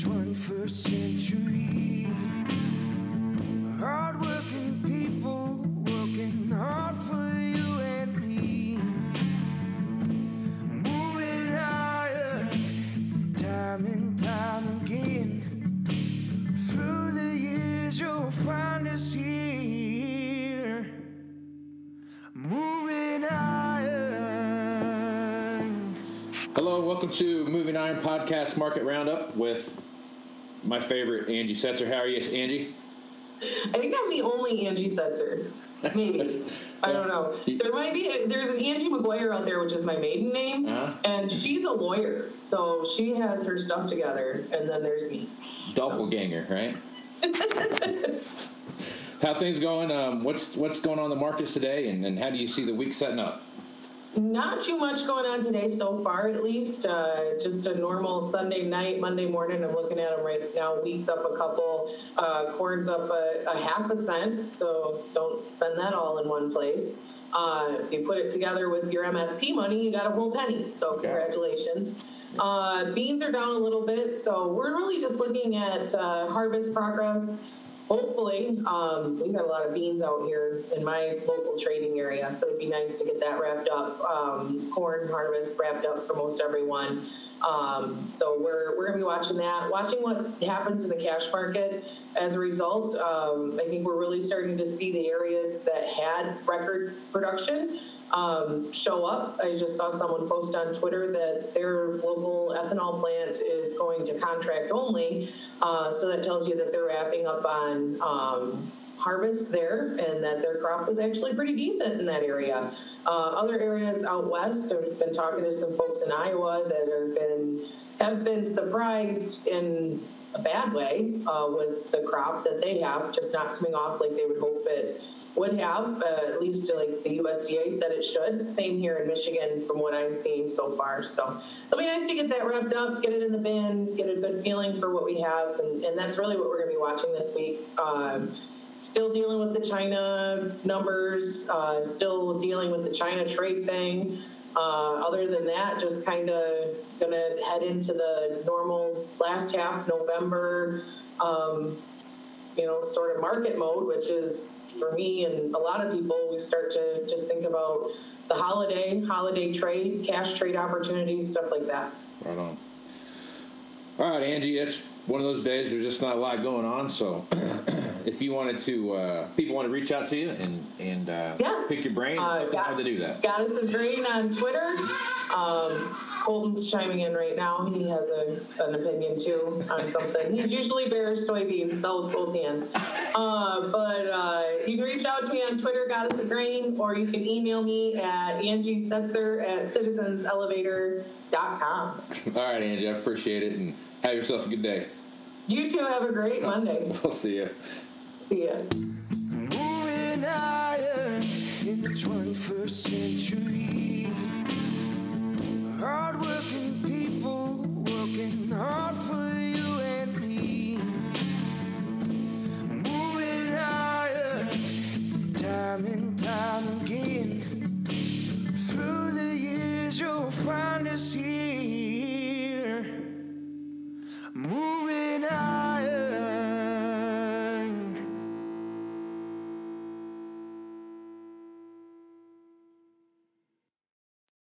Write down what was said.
21st century. Hardworking people working hard for you and me. Moving higher, time and time again. Through the years, you'll find us here. Moving higher. Hello, welcome to Moving Iron Podcast Market Roundup with my favorite Angie Setzer. How are you, Angie? I think I'm the only Angie Setzer. Maybe. I don't know. There might be, there's an Angie McGuire out there, which is my maiden name, Uh-huh. and she's a lawyer. So she has her stuff together, and then there's me. Doppelganger, right? how things going? Um, what's what's going on in the markets today, and, and how do you see the week setting up? Not too much going on today so far, at least. Uh, just a normal Sunday night, Monday morning. I'm looking at them right now. Wheat's up a couple, uh, corn's up a, a half a cent. So don't spend that all in one place. Uh, if you put it together with your MFP money, you got a whole penny. So Okay. congratulations. Uh, beans are down a little bit, so we're really just looking at uh, harvest progress. Hopefully, um, we've got a lot of beans out here in my local trading area, so it'd be nice to get that wrapped up. Um, corn harvest wrapped up for most everyone. Um, so we're we're gonna be watching that, watching what happens in the cash market. As a result, um, I think we're really starting to see the areas that had record production um, show up. I just saw someone post on Twitter that their local ethanol plant is going to contract only. Uh, so that tells you that they're wrapping up on um, harvest there and that their crop was actually pretty decent in that area. Uh, other areas out west, I've been talking to some folks in Iowa that have been have been surprised in a bad way uh, with the crop that they have, just not coming off like they would hope it would have, uh, at least like the USDA said it should. Same here in Michigan from what I'm seeing so far. So it'll be nice to get that wrapped up, get it in the bin, get a good feeling for what we have. And, and that's really what we're going to be watching this week. Um, still dealing with the China numbers, uh, still dealing with the China trade thing. Uh, other than that, just kind of going to head into the normal last half November. Um, you know, sort of market mode, which is for me and a lot of people, we start to just think about the holiday, holiday trade, cash trade opportunities, stuff like that. Right on. All right, Angie, it's one of those days. There's just not a lot going on, so if you wanted to, uh, people want to reach out to you and and uh, Yeah. pick your brain, Uh, got- how to do that. Goddess of Grain on Twitter. Um, Colton's chiming in right now. He has a, an opinion too on something. He's usually bears soybeans, sell with both hands. Uh, but uh, you can reach out to me on Twitter, Goddess of Grain, or you can email me at Angie Setzer at citizenselevator.com. All right, Angie, I appreciate it, and have yourself a good day. You too. have a great Monday. We'll see you. See ya. Moving higher in the 21st century. Find us here. Moving